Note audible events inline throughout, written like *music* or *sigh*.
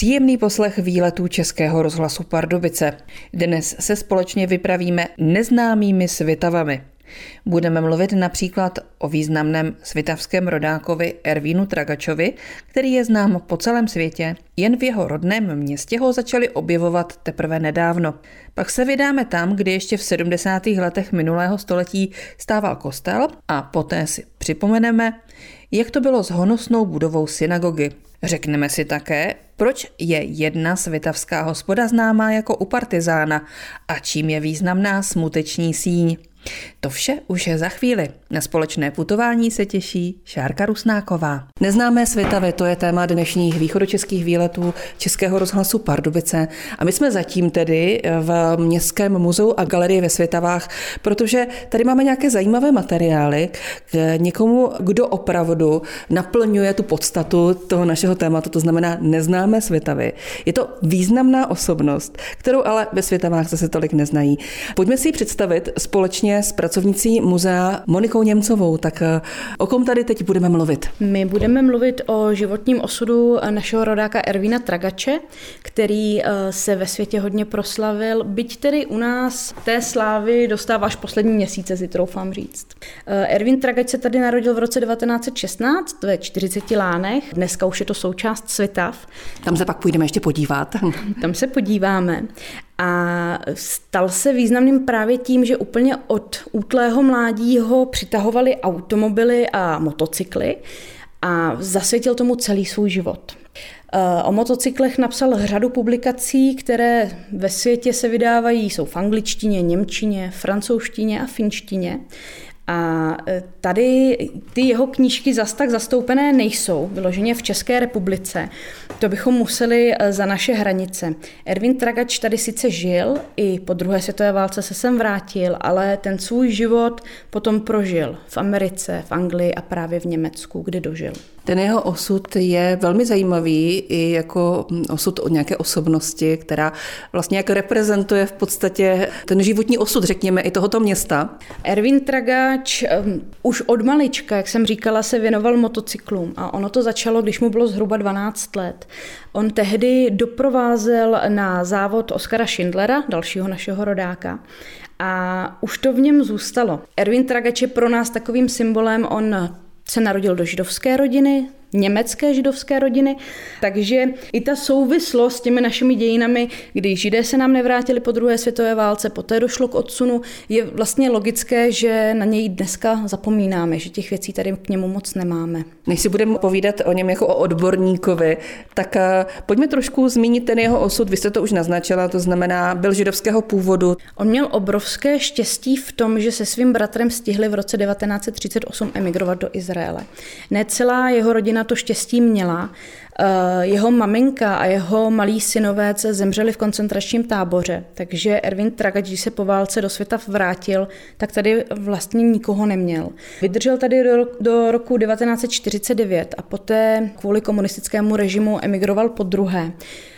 Příjemný poslech výletů Českého rozhlasu Pardubice. Dnes se společně vypravíme neznámými svitavami. Budeme mluvit například o významném svitavském rodákovi Ervínu Tragačovi, který je znám po celém světě. Jen v jeho rodném městě ho začali objevovat teprve nedávno. Pak se vydáme tam, kde ještě v 70. letech minulého století stával kostel a poté si připomeneme, jak to bylo s honosnou budovou synagogy. Řekneme si také, proč je jedna svitavská hospoda známá jako u partizána a čím je významná smuteční síň. To vše už je za chvíli. Na společné putování se těší Šárka Rusnáková. Neznámé světavy, to je téma dnešních východočeských výletů Českého rozhlasu Pardubice. A my jsme zatím tedy v Městském muzeu a galerii ve Světavách, protože tady máme nějaké zajímavé materiály k někomu, kdo opravdu naplňuje tu podstatu toho našeho tématu, to znamená neznámé světavy. Je to významná osobnost, kterou ale ve Světavách zase tolik neznají. Pojďme si ji představit společně společně s pracovnicí muzea Monikou Němcovou. Tak eh, o kom tady teď budeme mluvit? My budeme mluvit o životním osudu našeho rodáka Ervína Tragače, který eh, se ve světě hodně proslavil, byť tedy u nás té slávy dostává až poslední měsíce, si troufám říct. Eh, Ervín Tragač se tady narodil v roce 1916 ve 40 lánech, dneska už je to součást Svitav. Tam se pak půjdeme ještě podívat. Tam se podíváme. A stal se významným právě tím, že úplně od útlého mládí ho přitahovaly automobily a motocykly a zasvětil tomu celý svůj život. Eh, o motocyklech napsal řadu publikací, které ve světě se vydávají, jsou v angličtině, němčině, francouzštině a finštině. A e, tady ty jeho knížky zas tak zastoupené nejsou, vyloženě v České republice. To bychom museli e, za naše hranice. Erwin Tragač tady sice žil, i po druhé světové válce se sem vrátil, ale ten svůj život potom prožil v Americe, v Anglii a právě v Německu, kde dožil. Ten jeho osud je velmi zajímavý i jako osud od nějaké osobnosti, která vlastně jak reprezentuje v podstatě ten životní osud, řekněme, i tohoto města. Erwin Tragač um, už od malička, jak jsem říkala, se věnoval motocyklům a ono to začalo, když mu bylo zhruba 12 let. On tehdy doprovázel na závod Oskara Schindlera, dalšího našeho rodáka, a už to v něm zůstalo. Erwin Tragač je pro nás takovým symbolem, on se narodil do židovské rodiny, německé židovské rodiny. Takže i ta souvislost s těmi našimi dějinami, kdy židé se nám nevrátili po druhé světové válce, poté došlo k odsunu, je vlastně logické, že na něj dneska zapomínáme, že těch věcí tady k němu moc nemáme. Než si budeme povídat o něm jako o odborníkovi, tak eh, pojďme trošku zmínit ten jeho osud. Vy jste to už naznačila, to znamená, byl židovského původu. On měl obrovské štěstí v tom, že se svým bratrem stihli v roce 1938 emigrovat do Izraele. Ne celá jeho rodina na to štěstí měla. Eh, jeho maminka a jeho malý synovec zemřeli v koncentračním táboře, takže Erwin Tragač, když se po válce do světa vrátil, tak tady vlastně nikoho neměl. Vydržel tady do, do roku 1949 a poté kvůli komunistickému režimu emigroval po druhé.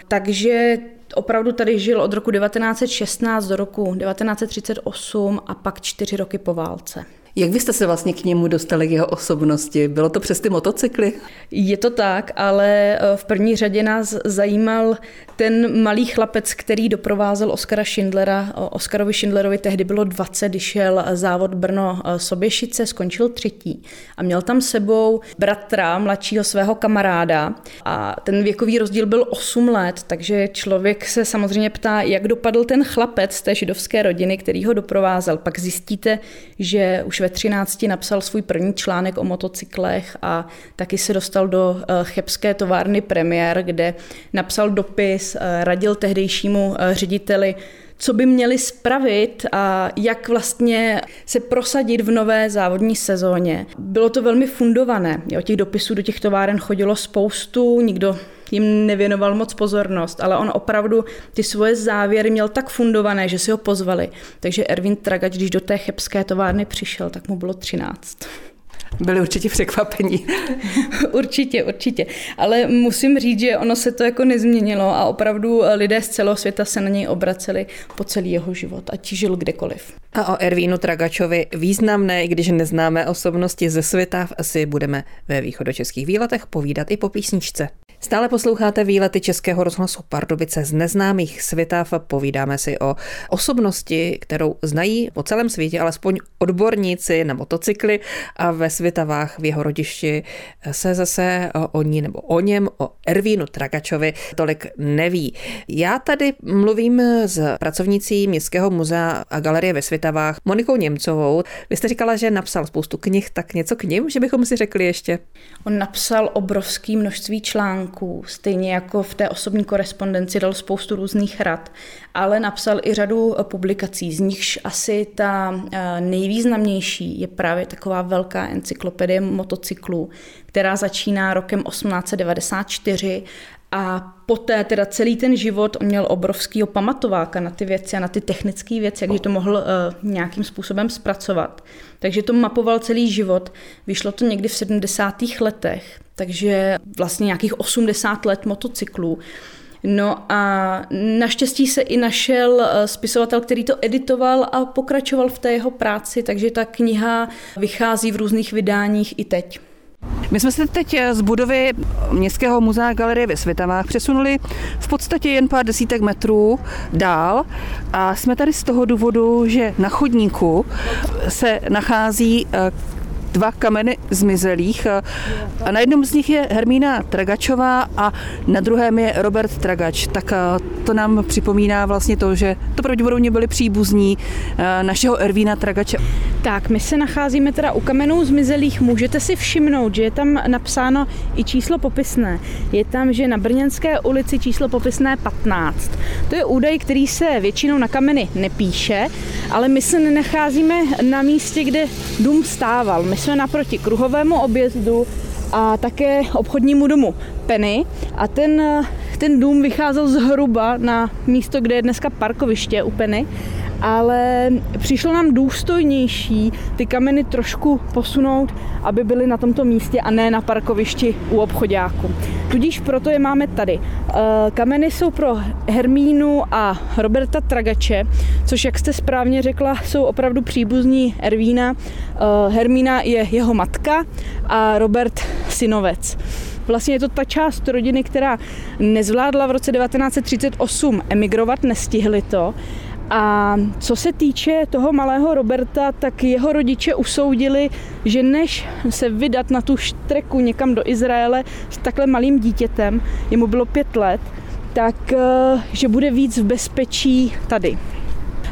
Takže opravdu tady žil od roku 1916 do roku 1938 a pak čtyři roky po válce. Jak vy jste se vlastně k němu dostali, k jeho osobnosti? Bylo to přes ty motocykly? Je to tak, ale eh, v první řadě nás zajímal ten malý chlapec, který doprovázel Oskara Schindlera. Oskarovi Schindlerovi tehdy bylo 20, když šel závod Brno eh, Soběšice, skončil třetí. A měl tam sebou bratra, mladšího svého kamaráda. A ten věkový rozdíl byl 8 let, takže člověk se samozřejmě ptá, jak dopadl ten chlapec z té židovské rodiny, který ho doprovázel. Pak zjistíte, že už ve 13 napsal svůj první článek o motocyklech a taky se dostal do eh, chebské továrny Premier, kde napsal dopis, eh, radil tehdejšímu eh, řediteli, co by měli spravit a jak vlastně se prosadit v nové závodní sezóně. Bylo to velmi fundované. Jo, těch dopisů do těch továren chodilo spoustu, nikdo jim nevěnoval moc pozornost, ale on opravdu ty svoje závěry měl tak fundované, že si ho pozvali. Takže Erwin Tragač, když do té chebské továrny přišel, tak mu bylo 13 byli určitě překvapení. *laughs* určitě, určitě. Ale musím říct, že ono se to jako nezměnilo a opravdu lidé z celého světa se na něj obraceli po celý jeho život, ať žil kdekoliv. A o Ervínu Tragačovi významné, i když neznáme osobnosti ze světa, asi budeme ve východočeských výletech povídat i po písničce. Stále posloucháte výlety Českého rozhlasu Pardubice z neznámých světav. Povídáme si o osobnosti, kterou znají po celém světě alespoň odborníci na motocykly a ve Světavách v jeho rodišti se zase o ní nebo o něm, o Ervínu Tragačovi tolik neví. Já tady mluvím s pracovnicí Městského muzea a galerie ve Světavách Monikou Němcovou. Vy jste říkala, že napsal spoustu knih, tak něco k ním, že bychom si řekli ještě? On napsal obrovské množství článků článků, stejně jako v té osobní korespondenci dal spoustu různých rad, ale napsal i řadu publikací, z nichž asi ta eh, nejvýznamnější je právě taková velká encyklopedie motocyklů, která začíná rokem 1894 a poté teda celý ten život on měl obrovský pamatováka na ty věci a na ty technické věci, takže to mohl uh, nějakým způsobem zpracovat. Takže to mapoval celý život. Vyšlo to někdy v 70. letech, takže vlastně nějakých 80 let motocyklů. No a naštěstí se i našel eh, spisovatel, který to editoval a pokračoval v té jeho práci, takže ta kniha vychází v různých vydáních i teď. My jsme se teď z budovy Městského muzea galerie ve Světavách přesunuli v podstatě jen pár desítek metrů dál a jsme tady z toho důvodu, že na chodníku se nachází eh, dva kameny zmizelých. A na jednom z nich je Hermína Tragačová a na druhém je Robert Tragač. Tak to nám připomíná vlastně to, že to pravděpodobně byli příbuzní našeho Ervína Tragače. Tak, my se nacházíme teda u kamenů zmizelých. Můžete si všimnout, že je tam napsáno i číslo popisné. Je tam, že na Brněnské ulici číslo popisné 15. To je údaj, který se většinou na kameny nepíše, ale my se nenacházíme na místě, kde dům stával. My jsme naproti kruhovému objezdu a také obchodnímu domu Penny. A ten, ten dům vycházel zhruba na místo, kde je dneska parkoviště u Penny ale přišlo nám důstojnější ty kameny trošku posunout, aby byly na tomto místě a ne na parkovišti u obchodáku. Tudíž proto je máme tady. Eh, kameny jsou pro Hermínu a Roberta Tragače, což, jak jste správně řekla, jsou opravdu příbuzní Ervína. Eh, Hermína je jeho matka a Robert synovec. Vlastně je to ta část rodiny, která nezvládla v roce 1938 emigrovat, nestihli to a co se týče toho malého Roberta, tak jeho rodiče usoudili, že než se vydat na tu štreku někam do Izraele s takhle malým dítětem, jemu bylo pět let, tak eh, že bude víc v bezpečí tady.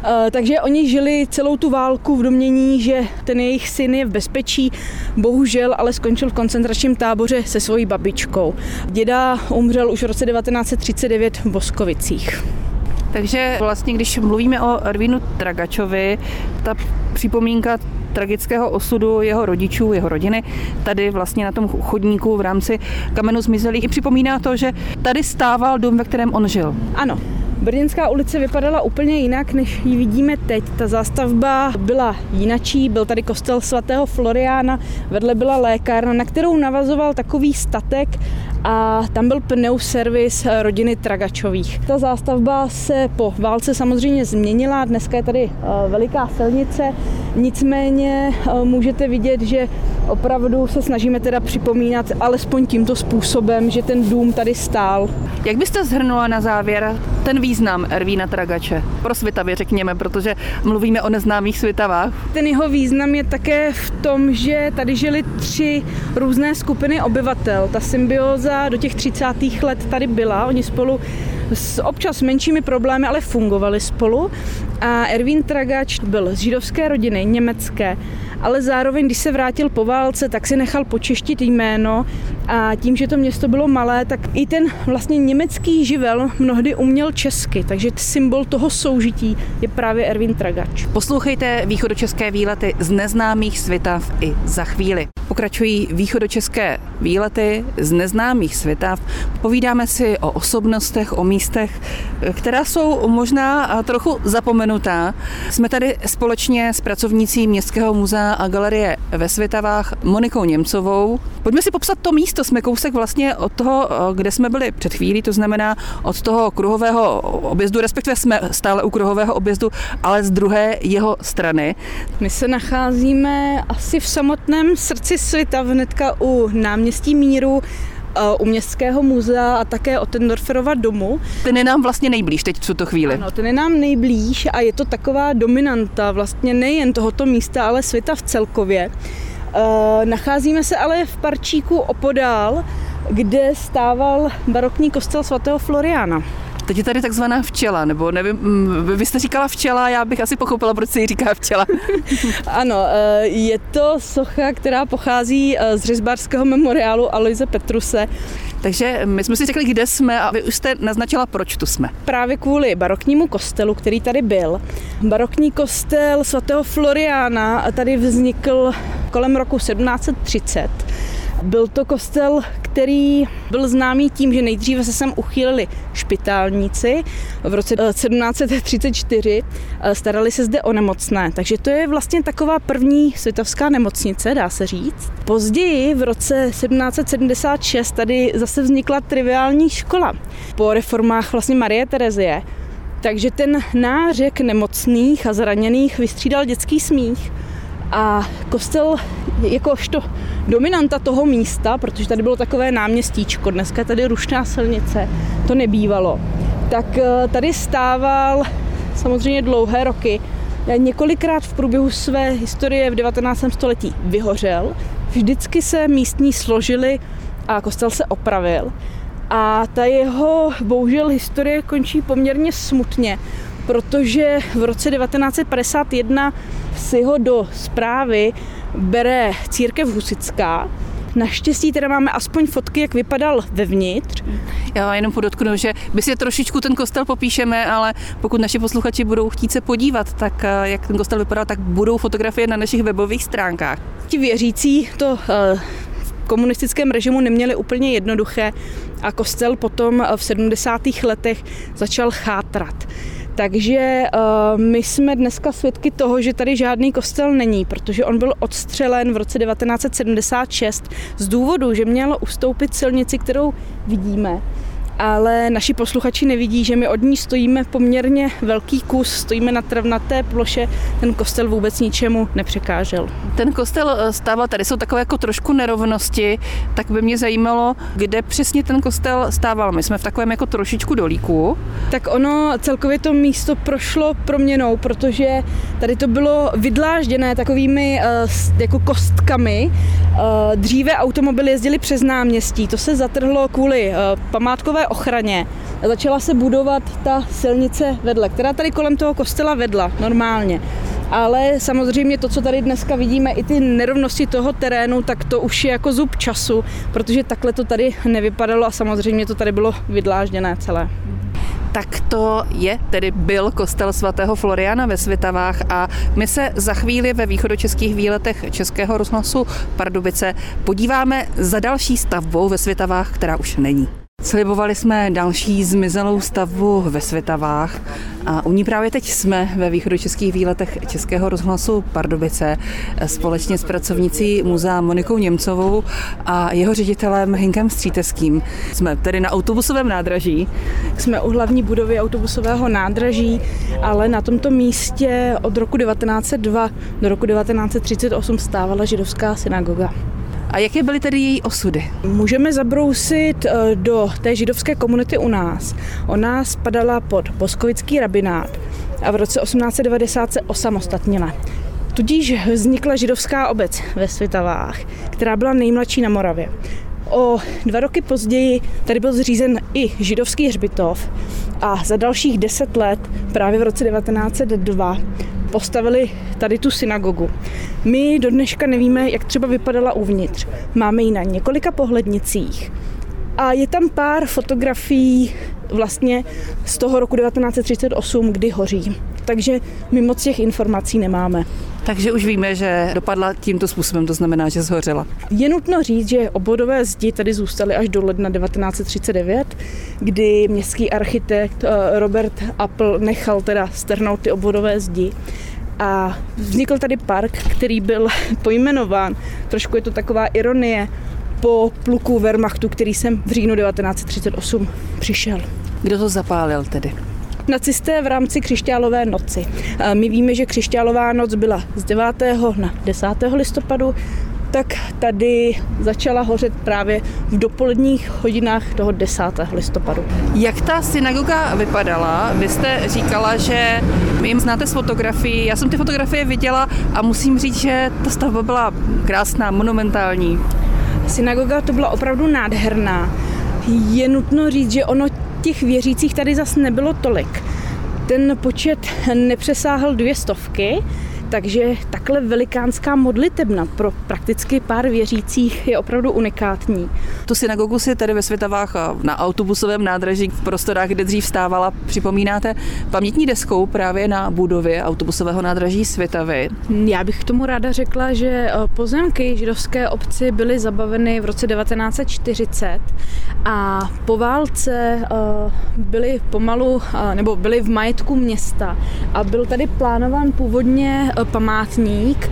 Eh, takže oni žili celou tu válku v domění, že ten jejich syn je v bezpečí. Bohužel ale skončil v koncentračním táboře se svojí babičkou. Děda umřel už v roce 1939 v Boskovicích. Takže vlastně, když mluvíme o Ervinu Tragačovi, ta připomínka tragického osudu jeho rodičů, jeho rodiny, tady vlastně na tom chodníku v rámci kamenu zmizelých i připomíná to, že tady stával dům, ve kterém on žil. Ano, Brněnská ulice vypadala úplně jinak, než ji vidíme teď. Ta zástavba byla jinačí, byl tady kostel svatého Floriána, vedle byla lékárna, na kterou navazoval takový statek a tam byl pneuservis rodiny Tragačových. Ta zástavba se po válce samozřejmě změnila, dneska je tady eh, veliká silnice, nicméně eh, můžete vidět, že opravdu se snažíme teda připomínat alespoň tímto způsobem, že ten dům tady stál. Jak byste zhrnula na závěr ten význam Ervína Tragače? Pro Svitavě řekněme, protože mluvíme o neznámých Svitavách. Ten jeho význam je také v tom, že tady žili tři různé skupiny obyvatel. Ta symbioza do těch 30. let tady byla, oni spolu s občas menšími problémy, ale fungovali spolu. A Erwin Tragač byl z židovské rodiny, německé, ale zároveň, když se vrátil po válce, tak si nechal počeštit jméno a tím, že to město bylo malé, tak i ten vlastně německý živel mnohdy uměl česky, takže symbol toho soužití je právě Erwin Tragač. Poslouchejte východočeské výlety z neznámých světav i za chvíli. Pokračují východočeské výlety z neznámých světav. Povídáme si o osobnostech, o místech, která jsou možná trochu zapomenutá. Jsme tady společně s pracovnící Městského muzea a galerie ve Světavách Monikou Němcovou. Pojďme si popsat to místo. Jsme kousek vlastně od toho, kde jsme byli před chvílí, to znamená od toho kruhového objezdu, respektive jsme stále u kruhového objezdu, ale z druhé jeho strany. My se nacházíme asi v samotném srdci světa, hnedka u náměstí Míru, u Městského muzea a také o Tendorferova domu. Ten je nám vlastně nejblíž teď v tuto chvíli. Ano, ten je nám nejblíž a je to taková dominanta vlastně nejen tohoto místa, ale světa v celkově. Uh, nacházíme se ale v parčíku opodál, kde stával barokní kostel svatého Floriana. Teď je tady takzvaná včela, nebo nevím, mm, vy jste říkala včela, já bych asi pochopila, proč se jí říká včela. *laughs* ano, eh, je to socha, která pochází eh, z řezbářského memoriálu Aloise Petruse. Takže my jsme si řekli, kde jsme a vy už jste naznačila, proč tu jsme. Právě kvůli baroknímu kostelu, který tady byl. Barokní kostel svatého Floriána tady vznikl kolem roku 1730 byl to kostel, který byl známý tím, že nejdříve se sem uchýlili špitálníci. V roce 1734 eh, starali se zde o nemocné, takže to je vlastně taková první světovská nemocnice, dá se říct. Později v roce 1776 tady zase vznikla triviální škola po reformách vlastně Marie Terezie. Takže ten nářek nemocných a zraněných vystřídal dětský smích. A kostel jakožto dominanta toho místa, protože tady bylo takové náměstíčko, dneska je tady rušná silnice, to nebývalo, tak eh, tady stával samozřejmě dlouhé roky. Několikrát v průběhu své historie v 19. století vyhořel. Vždycky se místní složili a kostel se opravil. A ta jeho bohužel historie končí poměrně smutně, protože v roce 1951 si ho do zprávy bere církev Husická, Naštěstí teda máme aspoň fotky, jak vypadal vevnitř. Já jenom podotknu, že my si trošičku ten kostel popíšeme, ale pokud naši posluchači budou chtít se podívat, tak eh, jak ten kostel vypadal, tak budou fotografie na našich webových stránkách. Ti věřící to eh, v komunistickém režimu neměli úplně jednoduché a kostel potom v 70. letech začal chátrat. Takže uh, my jsme dneska svědky toho, že tady žádný kostel není, protože on byl odstřelen v roce 1976 z důvodu, že mělo ustoupit silnici, kterou vidíme ale naši posluchači nevidí, že my od ní stojíme poměrně velký kus, stojíme na travnaté ploše, ten kostel vůbec ničemu nepřekážel. Ten kostel eh, stával, tady jsou takové jako trošku nerovnosti, tak by mě zajímalo, kde přesně ten kostel stával. My jsme v takovém jako trošičku dolíku. Tak ono celkově to místo prošlo proměnou, protože tady to bylo vydlážděné takovými uh, jako kostkami. Uh, dříve automobily jezdily přes náměstí, to se zatrhlo kvůli památkové ochraně začala se budovat ta silnice vedle, která tady kolem toho kostela vedla normálně. Ale samozřejmě to, co tady dneska vidíme, i ty nerovnosti toho terénu, tak to už je jako zub času, protože takhle to tady nevypadalo a samozřejmě to tady bylo vydlážděné celé. Tak to je, tedy byl kostel svatého Floriana ve Svitavách a my se za chvíli ve východočeských výletech Českého rozhlasu Pardubice podíváme za další stavbou ve Svitavách, která už není. Slibovali jsme další zmizelou stavbu ve Světavách a u ní právě teď jsme ve východočeských výletech Českého rozhlasu Pardubice společně s pracovnicí muzea Monikou Němcovou a jeho ředitelem Hinkem Stříteským. Jsme tedy na autobusovém nádraží. Jsme u hlavní budovy autobusového nádraží, ale na tomto místě od roku 1902 do roku 1938 stávala židovská synagoga. A jaké byly tedy její osudy? Můžeme zabrousit eh, do té židovské komunity u nás. Ona spadala pod boskovický rabinát a v roce 1890 se osamostatnila. Tudíž vznikla židovská obec ve Svitavách, která byla nejmladší na Moravě. O dva roky později tady byl zřízen i židovský hřbitov a za dalších deset let, právě v roce 1902, postavili tady tu synagogu. My do dneška nevíme, jak třeba vypadala uvnitř. Máme ji na několika pohlednicích a je tam pár fotografií vlastně z toho roku 1938, kdy hoří. Takže my moc těch informací nemáme. Takže už víme, že dopadla tímto způsobem, to znamená, že zhořela. Je nutno říct, že obvodové zdi tady zůstaly až do ledna 1939, kdy městský architekt eh, Robert Apple nechal teda strhnout ty obvodové zdi. A vznikl tady park, který byl *laughs* pojmenován, trošku je to taková ironie, po pluku Wehrmachtu, který jsem v říjnu 1938 přišel. Kdo to zapálil tedy? Nacisté v rámci křišťálové noci. My víme, že křišťálová noc byla z 9. na 10. listopadu tak tady začala hořet právě v dopoledních hodinách toho 10. listopadu. Jak ta synagoga vypadala? Vy jste říkala, že jim znáte z fotografií. Já jsem ty fotografie viděla a musím říct, že ta stavba byla krásná, monumentální. Synagoga to byla opravdu nádherná. Je nutno říct, že ono těch věřících tady zase nebylo tolik. Ten počet nepřesáhl dvě stovky, takže takhle velikánská modlitebna pro prakticky pár věřících je opravdu unikátní. Tu synagogu si tady ve Světavách na autobusovém nádraží v prostorách, kde dřív stávala, připomínáte pamětní deskou právě na budově autobusového nádraží Světavy. Já bych k tomu ráda řekla, že eh, pozemky židovské obci byly zabaveny v roce 1940 a po válce eh, byly pomalu, eh, nebo byly v majetku města a byl tady plánován původně památník,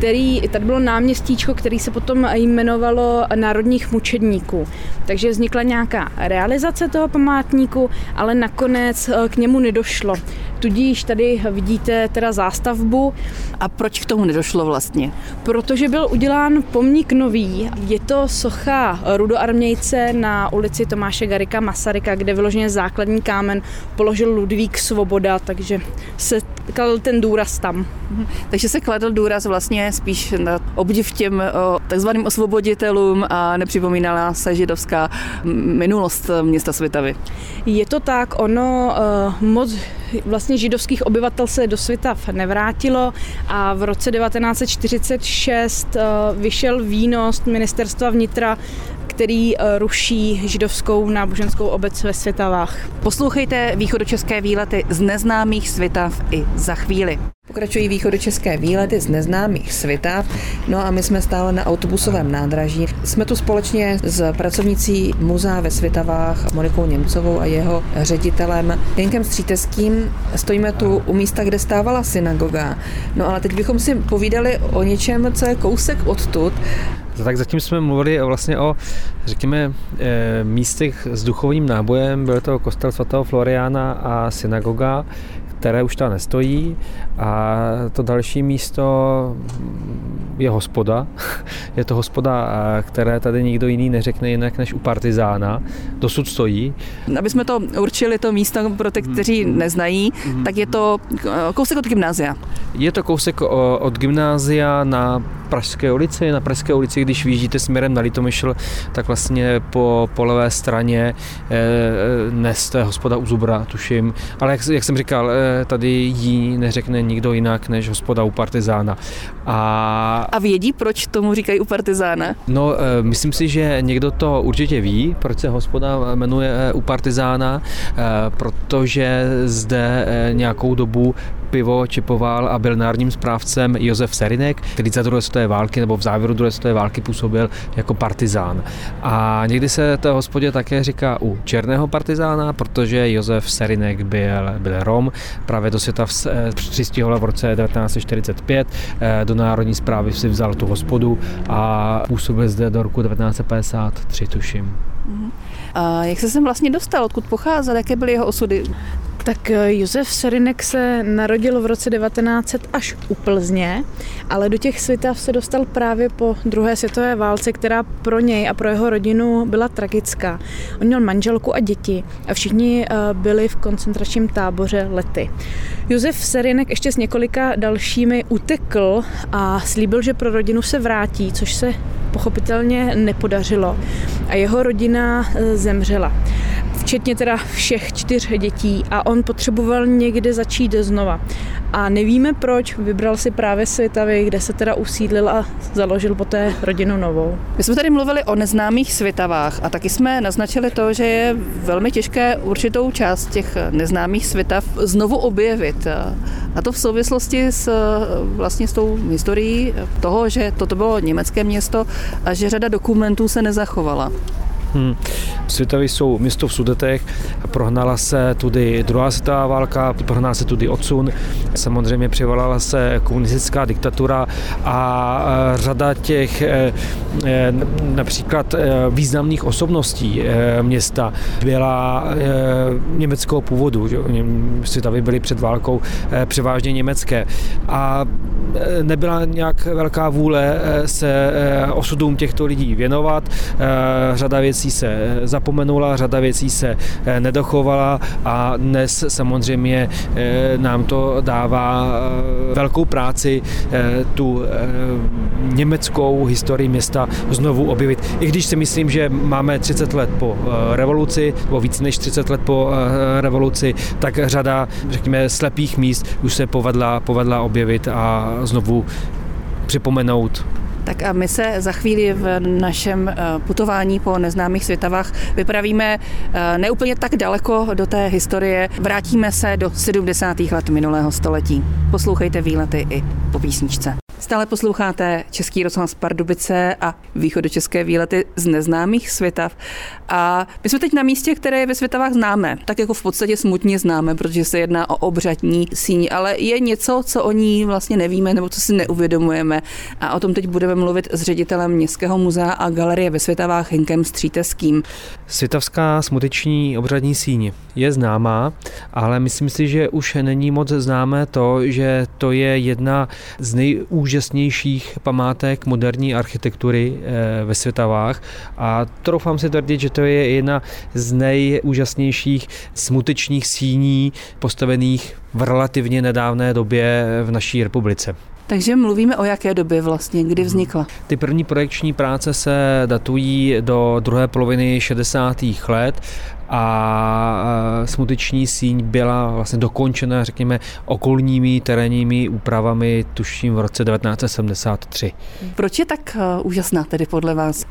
který, tady bylo náměstíčko, který se potom jmenovalo Národních mučedníků. Takže vznikla nějaká realizace toho památníku, ale nakonec eh, k němu nedošlo. Tudíž tady vidíte teda zástavbu. A proč k tomu nedošlo vlastně? Protože byl udělán pomník nový. Je to socha rudoarmějce na ulici Tomáše Garika Masaryka, kde vyloženě základní kámen položil Ludvík Svoboda, takže se kladl ten důraz tam. Mhm. Takže se kladl důraz vlastně spíš na obdiv těm takzvaným osvoboditelům a nepřipomínala se židovská minulost města Svitavy. Je to tak, ono uh, moc vlastně židovských obyvatel se do světa nevrátilo a v roce 1946 uh, vyšel výnos ministerstva vnitra který ruší židovskou náboženskou obec ve Světavách. Poslouchejte východočeské výlety z neznámých Svitav i za chvíli. Pokračují východočeské výlety z neznámých svitav, no a my jsme stále na autobusovém nádraží. Jsme tu společně s pracovnicí muzea ve Svitavách Monikou Němcovou a jeho ředitelem Jenkem Stříteským. Stojíme tu u místa, kde stávala synagoga. No ale teď bychom si povídali o něčem, co je kousek odtud. Tak zatím jsme mluvili vlastně o, řekněme, eh, místech s duchovním nábojem. Byl to kostel svatého Floriana a synagoga, které už tam nestojí. A to další místo je hospoda. *laughs* Je to hospoda, které tady nikdo jiný neřekne jinak než u partizána. Dosud stojí. Aby jsme to určili, to místo pro ty, kteří mhm. neznají, mm-hmm. tak je to kousek od gymnázia. Je to kousek od gymnázia na Pražské ulici. Na Pražské ulici, když vyjíždíte směrem na Litomyšl, tak vlastně po, po levé straně eh, neste hospoda u Zubra, tuším. Ale jak, jak jsem říkal, eh, tady jí neřekne nikdo jinak než hospoda u Partizána. A, a vědí, proč tomu říkají u Partizána? No, eh, myslím si, že někdo to určitě ví, proč se hospoda jmenuje eh, u Partizána, eh, protože zde nějakou dobu pivo čipoval a byl národním správcem Josef Serinek, který za druhé světové války nebo v závěru druhé světové války působil jako partizán. A někdy se to hospodě také říká u černého partizána, protože Josef Serinek byl, byl Rom, právě do světa přistěhoval v roce 1945, eh, do národní zprávy si vzal tu hospodu a působil zde do roku 1953, tuším. Mhm. A jak se sem vlastně dostal, odkud pocházel, jaké byly jeho osudy? Tak eh, Josef Serinek se narodil v roce 1900 až u Plzně, ale do těch svitav se dostal právě po druhé světové válce, která pro něj a pro jeho rodinu byla tragická. On měl manželku a děti a všichni eh, byli v koncentračním táboře lety. Josef Serinek ještě s několika dalšími utekl a slíbil, že pro rodinu se vrátí, což se pochopitelně nepodařilo a jeho rodina eh, zemřela včetně teda všech čtyř dětí a on potřeboval někde začít znova. A nevíme proč, vybral si právě Svitavy, kde se teda usídlil a založil poté rodinu novou. My jsme tady mluvili o neznámých Svitavách a taky jsme naznačili to, že je velmi těžké určitou část těch neznámých Svitav znovu objevit. A to v souvislosti s, vlastně s tou historií toho, že toto bylo německé město a že řada dokumentů se nezachovala. Hmm. Svitavy jsou město v Sudetech, prohnala se tudy druhá světová válka, prohnala se tudy odsun, samozřejmě přivolala se komunistická diktatura a e, řada těch e, e, například významných osobností města byla německého původu. Svitavy byly před válkou převážně německé a nebyla nějak velká vůle se osudům těchto lidí věnovat. Řada věcí věcí se eh, zapomenula, řada věcí se eh, nedochovala a dnes samozřejmě eh, nám to dává velkou práci tu německou historii města znovu objevit. I když si myslím, že máme 30 let po revoluci, nebo víc než 30 let po revoluci, tak řada, řekněme, slepých míst už se povedla, povedla objevit a znovu připomenout tak a my se za chvíli v našem eh, putování po neznámých světavách vypravíme eh, neúplně tak daleko do té historie. Vrátíme se do 70. let minulého století. Poslouchejte výlety i po písničce. Stále posloucháte Český rozhlas Pardubice a východočeské výlety z neznámých světav. A my jsme teď na místě, které je ve světavách známe, tak jako v podstatě smutně známe, protože se jedná o obřadní síň, ale je něco, co o ní vlastně nevíme nebo co si neuvědomujeme. A o tom teď budeme mluvit s ředitelem Městského muzea a galerie ve Světavách Hinkem Stříteským. Světavská smuteční obřadní síň je známá, ale myslím si, že už není moc známé to, že to je jedna z nejúžasnějších památek moderní architektury eh, ve Světavách a troufám si tvrdit, že to je jedna z nejúžasnějších smutečních síní postavených v relativně nedávné době v naší republice. Takže mluvíme o jaké době vlastně, kdy vznikla? Ty první projekční práce se datují do druhé poloviny 60. let a smuteční síň byla vlastně dokončena, řekněme, okolními terénními úpravami, tuším v roce 1973. Proč je tak uh, úžasná tedy podle vás?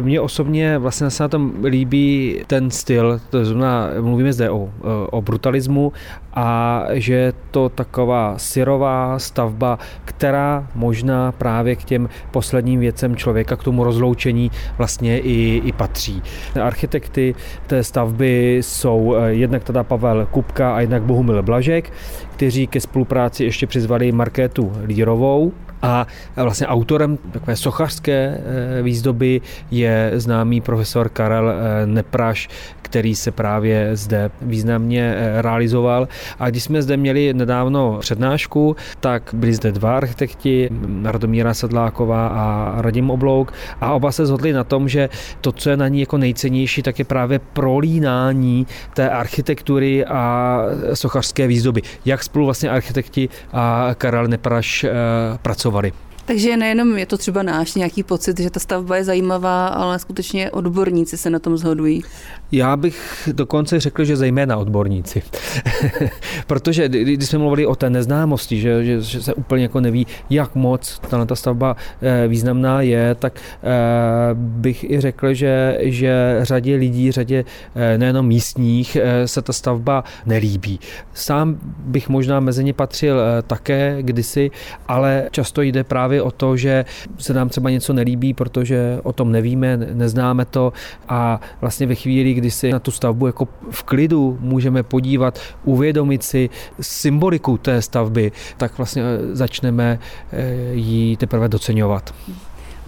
Mně osobně vlastně se na tom líbí ten styl, to znamená, mluvíme zde o, o brutalismu a že je to taková syrová stavba, která možná právě k těm posledním věcem člověka, k tomu rozloučení vlastně i, i patří. Architekty té stavby jsou eh, jednak teda Pavel Kupka a jednak Bohumil Blažek, kteří ke spolupráci ještě přizvali Markétu Lírovou, a vlastně autorem takové sochařské eh, výzdoby je známý profesor Karel eh, Nepraš, který se právě zde významně eh, realizoval. A když jsme zde měli nedávno přednášku, tak byli zde dva architekti, Radomíra Sedláková a Radim Oblouk a oba se zhodli na tom, že to, co je na ní jako nejcennější, tak je právě prolínání té architektury a sochařské výzdoby. Jak spolu vlastně architekti a Karel Nepraš pracovali. pracovali. Takže nejenom je to třeba náš nějaký pocit, že ta stavba je zajímavá, ale skutečně odborníci se na tom zhodují. Já bych dokonce řekl, že zejména odborníci. *laughs* Protože když jsme mluvili o té neznámosti, že, že, že se úplně jako neví, jak moc ta stavba eh, významná je, tak eh, bych i řekl, že, že řadě lidí, řadě eh, nejenom místních se ta stavba nelíbí. Sám bych možná mezi ně patřil také kdysi, ale často jde právě o to, že se nám třeba něco nelíbí, protože o tom nevíme, neznáme to a vlastně ve chvíli, kdy si na tu stavbu jako v klidu můžeme podívat, uvědomit si symboliku té stavby, tak vlastně eh, začneme eh, ji teprve doceňovat.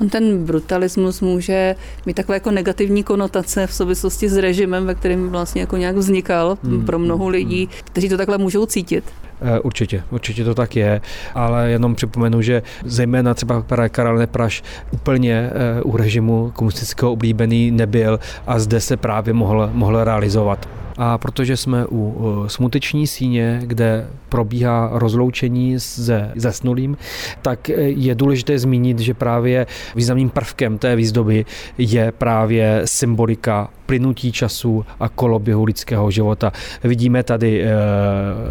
On ten brutalismus může mít takové jako negativní konotace v souvislosti s režimem, ve kterém vlastně jako nějak vznikal hmm. pro mnoho hmm, lidí, kteří to takhle můžou cítit. Eh, určitě, určitě to tak je, ale jenom připomenu, že zejména třeba Karel Nepraš úplně eh, u režimu komunistického oblíbený nebyl a zde se právě mohl, mohl realizovat. A protože jsme u smuteční síně, kde probíhá rozloučení se zesnulým, tak je důležité zmínit, že právě významným prvkem té výzdoby je právě symbolika plynutí času a koloběhu lidského života. Vidíme tady e,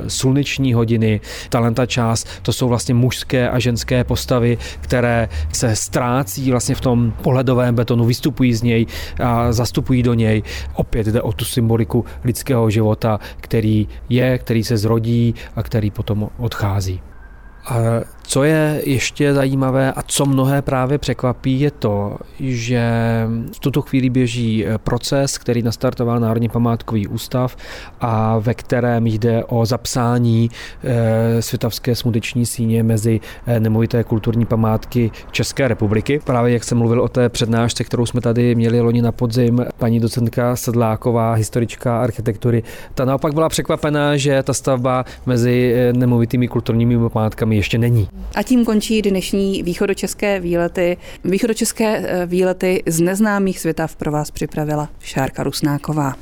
sluneční hodiny, talenta čas, to jsou vlastně mužské a ženské postavy, které se ztrácí vlastně v tom pohledovém betonu, vystupují z něj a zastupují do něj. Opět jde o tu symboliku lidského života, který je, který se zrodí a který potom odchází. A co je ještě zajímavé a co mnohé právě překvapí, je to, že v tuto chvíli běží eh, proces, který nastartoval Národní památkový ústav a ve kterém jde o zapsání eh, světavské smuteční síně mezi eh, nemovité kulturní památky České republiky. Právě jak jsem mluvil o té přednášce, kterou jsme tady měli loni na podzim, paní docentka Sedláková, historička architektury, ta naopak byla překvapená, že ta stavba mezi nemovitými kulturními památkami ještě není. A tím končí dnešní východočeské výlety. Východočeské eh, výlety z neznámých světav pro vás připravila Šárka Rusnáková.